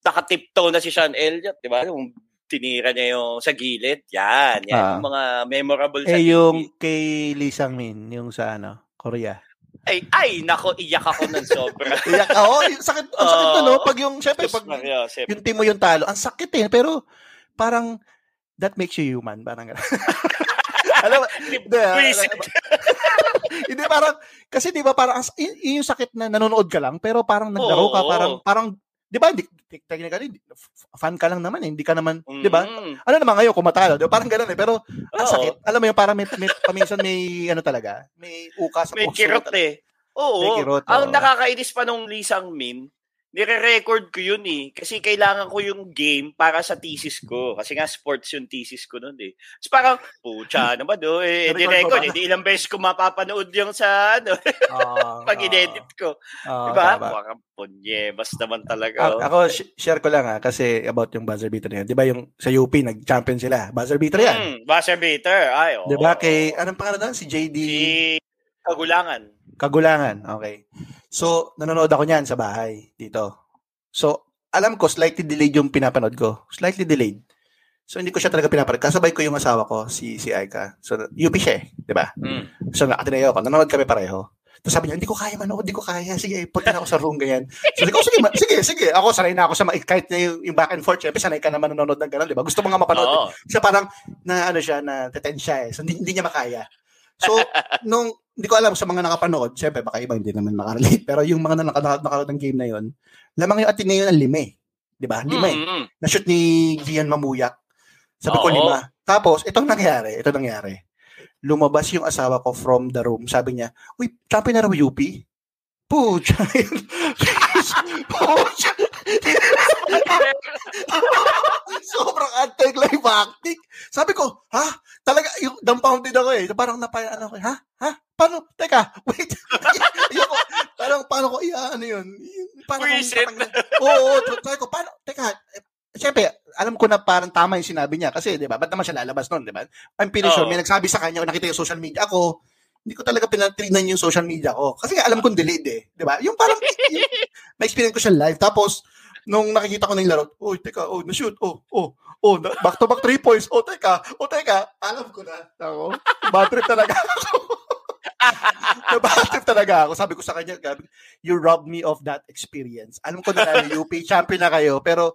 nakatiptoe na si Sean Elliott, di ba? Yung tinira niya yung sa gilid. Yan, yan. Ah. Yung mga memorable sa Eh, yung TV. kay Lee Sang-min, yung sa ano, Korea. Ay, ay, nako, iyak ako ng sobra. iyak ako. Yung sakit, ang sakit uh, no? Pag yung, syempre, pag Maria, yung team mo yung talo, ang sakit eh. Pero, parang, that makes you human. Parang, alam mo, hindi, hindi parang, kasi di ba parang, y- yung sakit na nanonood ka lang, pero parang naglaro ka, parang, parang 'di ba? Technically fan ka lang naman eh. Hindi ka naman, mm. 'di ba? Ano naman ngayon kung matalo, 'di ba? Parang ganoon eh. Pero ang sakit. Alam mo 'yung parang may, may paminsan may ano talaga, may uka sa may puso. May kirot eh. Oo. May kirot, ang nakakainis pa nung Lisang Min, nire-record ko yun eh. Kasi kailangan ko yung game para sa thesis ko. Kasi nga sports yung thesis ko noon eh. So parang, pucha, ano ba do? Eh, di-record. Hindi ilang beses ko mapapanood yung sa ano. Uh, pag in-edit ko. Uh, diba? Parang punyebas naman talaga. Uh, ako, share ko lang ha, kasi about yung buzzer beater na yun. Di ba yung sa UP, nag-champion sila. Buzzer beater yan. Hmm, buzzer beater. Ay, oh. Di ba kay, anong pangalan doon? Si JD? Si Kagulangan. Kagulangan, okay. So, nanonood ako niyan sa bahay dito. So, alam ko, slightly delayed yung pinapanood ko. Slightly delayed. So, hindi ko siya talaga pinapanood. Kasabay ko yung asawa ko, si si Aika. So, UP siya eh, di ba? Mm. So, nakatinayo ako. Nanonood kami pareho. Tapos sabi niya, hindi ko kaya manood, hindi ko kaya. Sige, punta na ako sa room, ganyan. So, ko, sige, ma- sige, sige. Ako, sanay na ako sa, ma- kahit na yung, yung back and forth, syempre, sanay ka naman nanonood ng gano'n, di ba? Gusto mo nga mapanood. Oh. Siya parang, na ano siya, na teten siya eh. So, hindi, hindi niya makaya. So, nung, hindi ko alam sa mga nakapanood, syempre, baka iba hindi naman makarelate, pero yung mga nakanood naka, ng game na yon lamang yung Ateneo ng lima eh. Di ba? Lima mm-hmm. Na-shoot ni Gian Mamuyak. Sabi Oo. ko lima. Tapos, itong nangyari, ito nangyari. Lumabas yung asawa ko from the room. Sabi niya, uy, champion na raw UP? Pucha. Pucha. Sobrang anti-climactic. Sabi ko, ha? Talaga, yung dumbfounded ako eh. Parang napaya, ano ko, ha? Ha? Paano? Teka, wait. Ayoko, parang, paano ko, iya, ano yun? Paano ko, oo, sabi ko, paano, teka, eh, Siyempre, alam ko na parang tama yung sinabi niya kasi 'di ba? Ba't naman siya lalabas noon, 'di ba? I'm pretty sure may nagsabi sa kanya nakita yung social media ako, hindi ko talaga pinatignan yung social media ko. Kasi alam kong delayed eh. Di ba? Yung parang, yung, na-experience ko siya live. Tapos, nung nakikita ko na yung laro, oh, teka, oh, na-shoot, oh, oh, oh, back to back three points, oh, teka, oh, teka, alam ko na, ako, bad trip talaga ako. na bad trip talaga ako. Sabi ko sa kanya, you robbed me of that experience. Alam ko na na UP champion na kayo, pero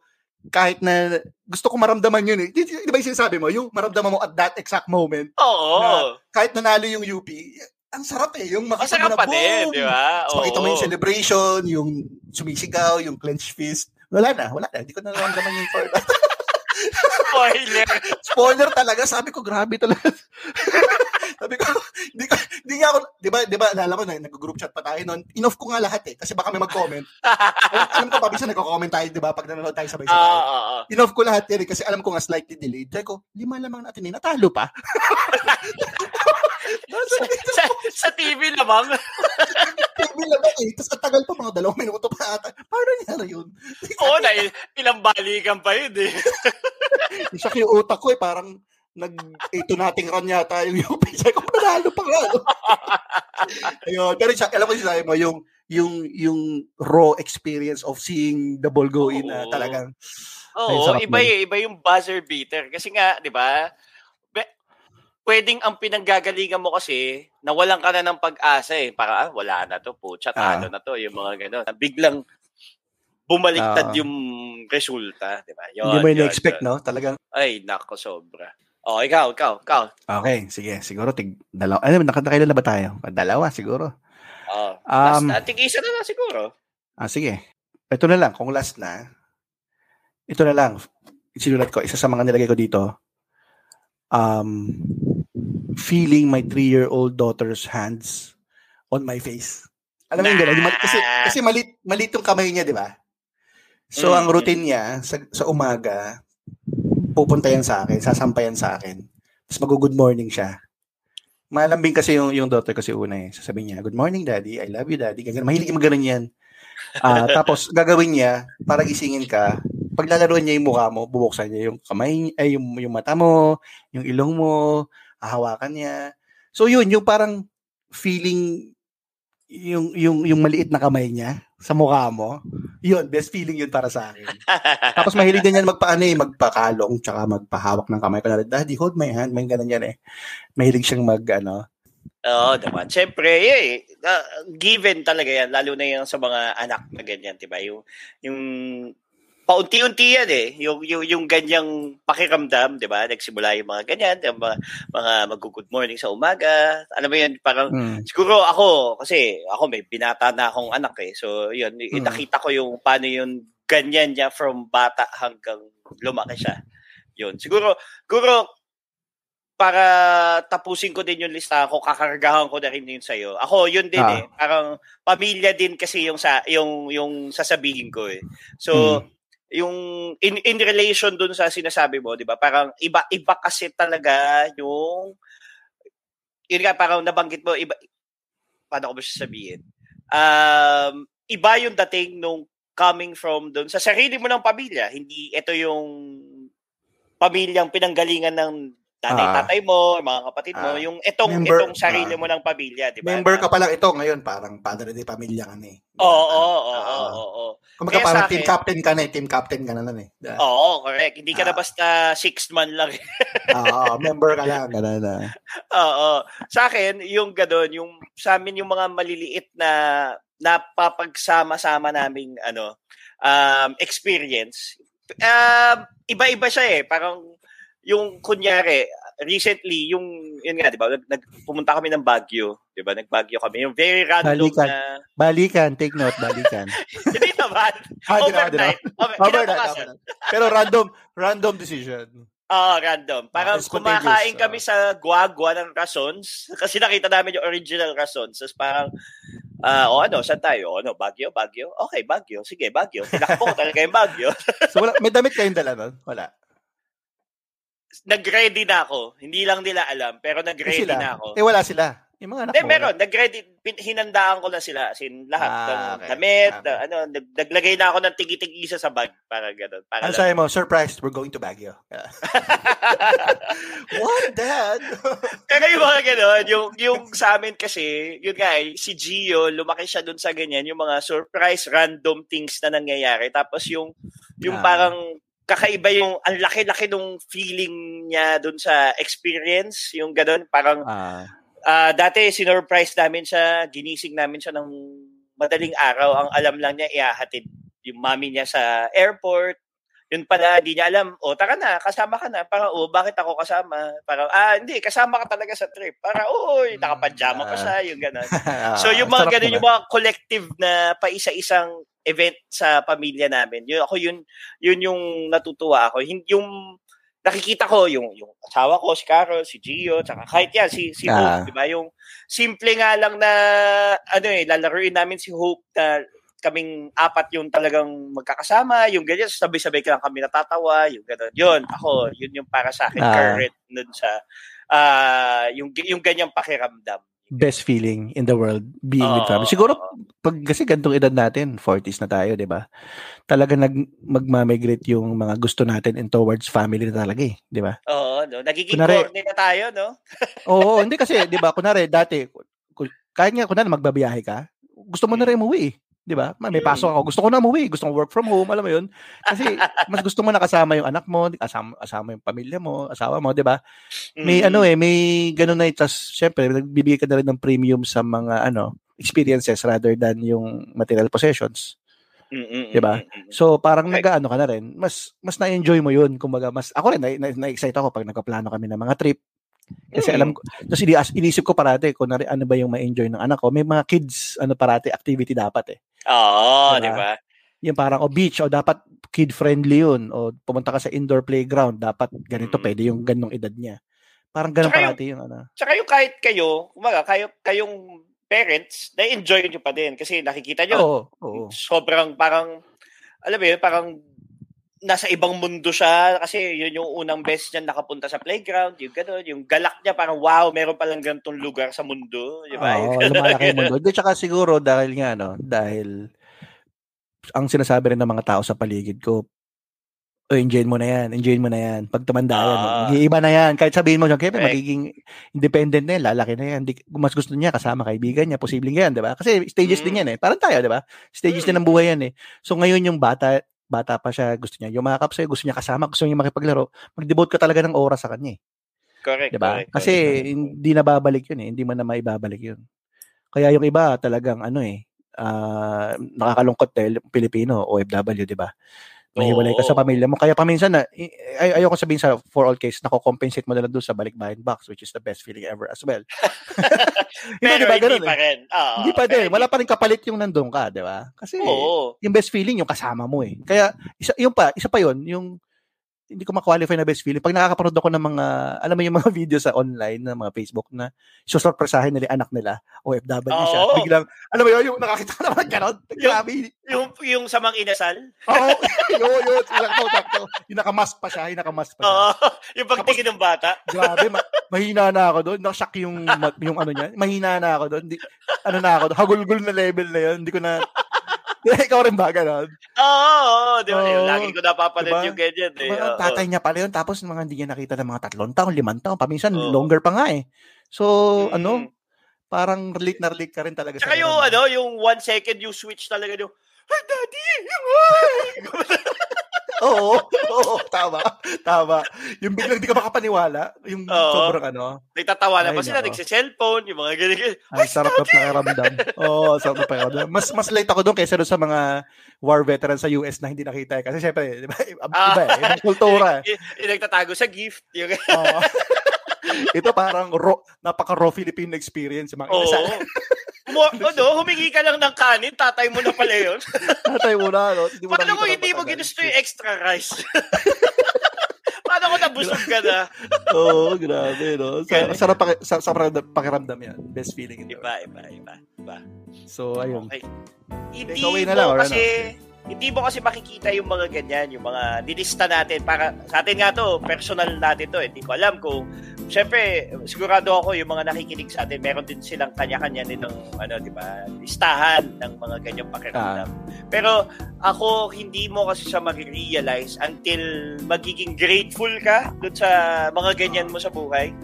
kahit na gusto ko maramdaman yun eh. Di, di, di ba yung sinasabi mo? Yung maramdaman mo at that exact moment. Oo. Na kahit nanalo yung UP, ang sarap eh. Yung makasama na pa din, di ba? So, makita mo yung celebration, yung sumisigaw, yung clenched fist. Wala na, wala na. Hindi ko na naman yung for Spoiler. Spoiler talaga. Sabi ko, grabe talaga. Sabi ko, ko, hindi nga ako, di ba, di ba, alam ko na, nag-group chat pa tayo noon. Inoff ko nga lahat eh, kasi baka may mag-comment. alam ko, pabisa nagko-comment tayo, di ba, pag nanonood tayo sabay-sabay. Uh, uh, uh. Inoff ko lahat yan eh, kasi alam ko nga slightly delayed. Sabi ko, lima lamang natin eh, natalo pa. sa, sa, sa TV lamang. TV lamang eh. Tapos ang tagal pa, mga dalawang minuto pa ata. Paano nangyari yun? Oo, na, ilang balikan pa yun eh. Isa yung utak ko eh, parang nag ito nating run yata yung UP. Sabi ko, panalo pa nga. Ayun. Pero siya, alam ko sinabi mo, yung, yung, yung raw experience of seeing the ball go in, uh, talagang, Oo, iba eh, iba yung buzzer beater. Kasi nga, di ba, pwedeng ang pinanggagalingan mo kasi, nawalan ka na ng pag-asa eh. Para, ah, wala na to, pucha, talo ah. na to, yung mga gano'n. Biglang, bumaliktad uh, yung resulta, di ba? Hindi mo in-expect, no? Talagang... Ay, nako, sobra. Oh, ikaw, ikaw, ikaw. Okay, sige. Siguro, tig, dalawa. Ano, nakakailan na ba tayo? Dalawa, siguro. Oh, um, last na. Tig-isa na lang siguro. Ah, sige. Ito na lang. Kung last na, ito na lang. Sinulat ko. Isa sa mga nilagay ko dito. Um, feeling my three-year-old daughter's hands on my face. Alam mo yung gano'n? Kasi, kasi malit, malit yung kamay niya, di ba? So, mm-hmm. ang mm. routine niya sa, sa umaga, pupunta yan sa akin, sasampayan sa akin. Tapos mag-good morning siya. Malambing kasi yung, yung daughter kasi una eh. Sasabihin niya, good morning daddy, I love you daddy. Gagano, mahilig yung maganon yan. Uh, tapos gagawin niya, para gisingin ka, paglalaruan niya yung mukha mo, bubuksan niya yung kamay, ay yung, yung mata mo, yung ilong mo, hahawakan niya. So yun, yung parang feeling yung yung yung maliit na kamay niya sa mukha mo. Yun, best feeling yun para sa akin. Tapos mahilig din yan magpaano eh, magpakalong tsaka magpahawak ng kamay. Kunwari, daddy, hold my hand. May ganun yan eh. Mahilig siyang mag, ano, Oo naman. Siyempre, eh, uh, given talaga yan, lalo na yung sa mga anak na ganyan, di ba? Yung, yung paunti-unti yan eh. Yung, yung, yung ganyang pakiramdam, di ba? Nagsimula yung mga ganyan, yung mga, mga mag-good morning sa umaga. Alam mo yan, parang, hmm. siguro ako, kasi ako may binata na akong anak eh. So, yun, hmm. nakita ko yung paano yung ganyan niya from bata hanggang lumaki siya. Yun. Siguro, siguro, para tapusin ko din yung lista ko, kakargahan ko na rin yun sa'yo. Ako, yun din ah. eh. Parang pamilya din kasi yung sa yung yung sasabihin ko eh. So, hmm yung in, in relation dun sa sinasabi mo, 'di ba? Parang iba iba kasi talaga yung yun nga parang nabanggit mo iba paano ko ba sabihin? Um, iba yung dating nung coming from dun sa sarili mo ng pamilya, hindi ito yung pamilyang pinanggalingan ng tatay, ah. tatay mo, mga kapatid mo, ah. yung itong member, itong sarili ah. mo ng pamilya, di ba? Member ka pa lang ito ngayon, parang padre de pamilya ka na eh. Oo, oo, oo, oo. Kung parang team captain ka na eh, team captain ka na lang eh. Oo, correct. Hindi ka ah. na basta sixth man lang. Oo, member ka lang, gano'n na. Oo. Sa akin, yung gano'n, yung sa amin yung mga maliliit na napapagsama-sama naming ano, um, experience. Um, iba-iba siya eh. Parang yung kunyari, recently, yung, yun nga, di ba, nag, pumunta kami ng Baguio, di ba, nag-Baguio kami, yung very random balikan. na... Balikan, take note, balikan. Hindi naman. ah, overnight. Over, overnight. Pero random, random decision. Oo, uh, random. Parang uh, kumakain kami sa guagua ng Rasons kasi nakita namin yung original Rasons. Tapos parang, uh, o ano, saan tayo? O ano, Baguio, Baguio? Okay, Baguio. Sige, Baguio. Tinakbo ko talaga yung Baguio. so, wala, may damit kayong dala nun? Wala nag-ready na ako. Hindi lang nila alam, pero nag-ready na ako. Eh, wala sila. Yung mga anak mo. meron. Nag-ready. Hinandaan ko na sila. As in, lahat. Ah, ng okay. damit. Okay. ano, naglagay na ako ng tigi-tig-isa sa bag. Para gano'n. Para ano sabi mo? Surprised, we're going to Baguio. What, Dad? pero yung mga gano'n, yung, yung sa amin kasi, yun nga eh, si Gio, lumaki siya dun sa ganyan, yung mga surprise, random things na nangyayari. Tapos yung, yung ah. parang kakaiba yung ang laki-laki nung feeling niya doon sa experience, yung gano'n, parang uh, uh, dati sinurprise namin siya, ginising namin siya ng madaling araw, ang alam lang niya iahatid yung mami niya sa airport. Yun pala, hindi niya alam, o oh, tara na, kasama ka na. Parang, oh, bakit ako kasama? Parang, ah, hindi, kasama ka talaga sa trip. Para, uy, nakapajama pa siya, yung gano'n. so, yung mga gano'n, yung mga collective na paisa-isang event sa pamilya namin. Yun ako yun yun yung natutuwa ako. Yung nakikita ko yung yung asawa ko si Carol, si Gio, tsaka kahit yan si si Hope, ah. 'di ba? Yung simple nga lang na ano eh lalaruin namin si Hope na kaming apat yung talagang magkakasama, yung ganyan, sabay-sabay ka lang kami natatawa, yung gano'n. Yun, ako, yun yung para sa akin, ah. current nun sa, uh, yung, yung ganyang pakiramdam best feeling in the world being uh, with family. Siguro pag kasi gantong edad natin, 40s na tayo, 'di ba? Talaga nag magma-migrate yung mga gusto natin in towards family na talaga eh, 'di ba? Oo, no. Nagiging kunwari, na tayo, no? oo, hindi kasi 'di ba, kunwari dati kahit nga kunwari magbabiyahe ka, gusto mo na rin umuwi eh. Di ba? May pasok ako. Gusto ko na umuwi. Gusto ko work from home. Alam mo yun? Kasi mas gusto mo na kasama yung anak mo, kasama, kasama yung pamilya mo, asawa mo, di ba? May ano eh, may ganun na. Tapos, syempre, nagbibigay ka na rin ng premium sa mga ano experiences rather than yung material possessions. Mm-mm, 'Di ba? mm-mm. So parang Okay. nag-ano ka na rin. Mas mas na-enjoy mo 'yun. Kumbaga mas ako rin na, na, na-excite ako pag nagpaplano kami ng mga trip. Kasi Mm. alam ko, tapos ini inisip ko parati kung ano ba yung ma-enjoy ng anak ko. May mga kids ano parati activity dapat eh. Oo, Diba? di ba? Yung parang o beach o dapat kid friendly 'yun o pumunta ka sa indoor playground dapat ganito Mm. pwede yung ganong edad niya. Parang ganun Tsaka parati yung ano. Tsaka yung kahit kayo, kumaga, kayo, kayong parents, na-enjoy nyo pa din kasi nakikita nyo, Oo, oo. sobrang parang, alam mo yun, parang nasa ibang mundo siya kasi yun yung unang best niya nakapunta sa playground, yung gano'n, yung galak niya parang wow, meron palang ganitong lugar sa mundo, di ba? Oo, lumalaki yung mundo. Di, tsaka siguro dahil nga, no, dahil ang sinasabi rin ng mga tao sa paligid ko, oh, enjoyin mo na yan, enjoyin mo na yan. Pag tumanda yan, Ah. mag-iiba na yan. Kahit sabihin mo, Kevin, Correct. magiging independent na yan, lalaki na yan. Di, mas gusto niya kasama kaibigan niya, posibleng yan, di ba? Kasi stages Mm. din yan eh. Parang tayo, di ba? Stages din ng buhay yan eh. So ngayon yung bata, bata pa siya, gusto niya yumakap sa'yo, gusto niya kasama, gusto niya makipaglaro, mag-devote ka talaga ng oras sa kanya eh. Correct, 'di ba? correct, Kasi correct. hindi na babalik 'yun eh, hindi mo na maibabalik 'yun. Kaya yung iba talagang ano eh, ah, nakakalungkot dahil Pilipino, OFW, 'di ba? Mahiwalay ka sa pamilya mo. Kaya paminsan na ay ayoko sabihin sa for all case nako-compensate mo na lang doon sa balikbayan box which is the best feeling ever as well. Hindi, Pero di ba, hindi ganun pa eh. rin. Oo, Hindi pa din. Wala pa rin kapalit yung nandun ka, 'di ba? Kasi Oo. yung best feeling yung kasama mo eh. Kaya isa yung pa, isa pa 'yon, yung hindi ko ma-qualify na best feeling. Pag nakakapanood ako ng mga, alam mo yung mga video sa online, na mga Facebook na susurpresahin nila anak nila, OFW siya. Oo. Biglang, alam mo yun, yung nakakita ka naman ganon. Grabe. Yung, yung sa mga inasal. Oo, yun, yun. Sakto, sakto. Yung nakamask pa siya, yung nakamask pa siya. Oo. yung pagtingin ng bata. Grabe, ma- mahina na ako doon. Nakashock yung, yung ano niya. Mahina na ako doon. Di, ano na ako doon. Hagulgul na level na yun. Hindi ko na, ikaw rin ba ganon? Oo, oo, di ba? Oo. Lagi ko napapanood Diba? yung ganyan. Eh. Diba, tatay niya pala yun. Tapos mga hindi niya nakita ng mga tatlong taon, limang taon. Paminsan, Oo. longer pa nga eh. So, Mm. ano, parang relate na relate ka rin talaga Tsaka yung ganun. ano, yung one second you switch talaga yung, Ay, daddy! Oo, oo, tama. Tama. Yung biglang di ka makapaniwala, yung Oo. sobrang ano, Nagtatawa na pa sila, nagsiselfone, yung mga ganyan. ay sarap na pakiramdam. Oo, sarap na pakiramdam. Mas mas late ako doon kaysa doon sa mga war veterans sa US na hindi nakita eh. Kasi syempre, di ba, iba, Ah. iba eh, ibang kultura eh. Nagtatago sa gift. Yung, Oo. Ito parang raw, napaka-raw Filipino experience. Mga Oo. Mo, ano, humingi ka lang ng kanin, tatay mo na pala yun. Tatay mo na, no? Hindi mo Paano kung ng hindi mo ginusto yung extra rice? Paano kung nabusog ka na? Oo, grabe, no? Sa, sarap paki, sa, sa pakiramdam- yan. Best feeling. Iba, iba, iba. iba. So, ayun. Okay. Hindi Takeaway na mo lang, kasi hindi mo kasi makikita yung mga ganyan, yung mga dilista natin para sa atin nga to, personal natin to, hindi ko alam kung Siyempre, sigurado ako yung mga nakikinig sa atin, meron din silang kanya-kanya din ng ano, 'di ba? Listahan ng mga ganyang pakiramdam. Pero ako hindi mo kasi siya ma-realize until magiging grateful ka doon sa mga ganyan mo sa buhay.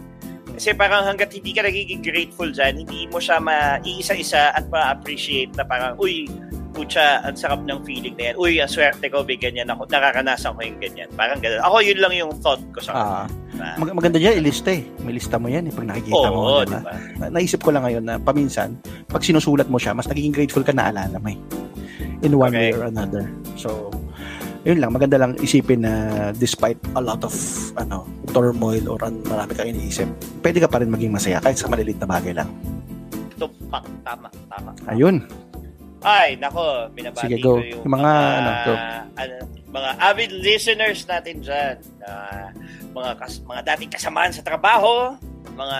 Kasi parang hanggat hindi ka nagiging grateful dyan, hindi mo siya maiisa-isa at ma-appreciate na parang, uy, putya, ang sarap ng feeling na yan. Uy, ang swerte ko, may ganyan ako. Nakakanasan ko yung ganyan. Parang ganun. Ako, yun lang yung thought ko sa Ah, na, mag- maganda dyan, ilista eh. May lista mo yan eh, pag nakikita Oo, mo. di diba? ba? Na- naisip ko lang ngayon na paminsan, pag sinusulat mo siya, mas nagiging grateful ka na alala mo eh. In one way Correct. or another. So, yun lang, maganda lang isipin na despite a lot of ano turmoil or an, marami kang iniisip, pwede ka pa rin maging masaya kahit sa maliliit na bagay lang. Tumpak. Tama, tama. Ayun. Ay, nako, binabati Sige, go. ko yung, Yung mga, ano, go. ano, mga avid listeners natin dyan. na mga, kas, mga dating kasamaan sa trabaho, mga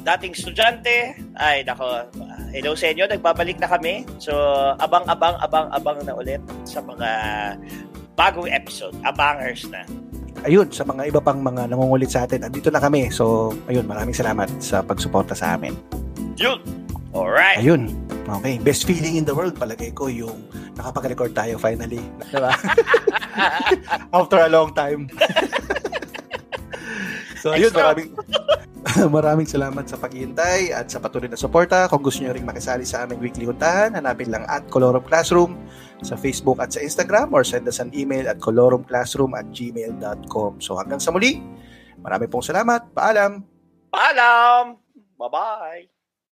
dating estudyante. Ay, nako, hello sa inyo, nagbabalik na kami. So, abang-abang, abang-abang na ulit sa mga bagong episode. Abangers na. Ayun, sa mga iba pang mga nangungulit sa atin, andito na kami. So, ayun, maraming salamat sa pagsuporta sa amin. Yun! Alright! Ayun. Okay, best feeling in the world palagay ko yung nakapag-record tayo finally. Diba? After a long time. so, ayun, maraming maraming salamat sa paghihintay at sa patuloy na suporta. Kung gusto nyo rin makisali sa aming weekly huntahan, hanapin lang at Colorum Classroom sa Facebook at sa Instagram or send us an email at colorumclassroom at gmail.com. So hanggang sa muli, marami pong salamat. Paalam! Paalam! Bye-bye!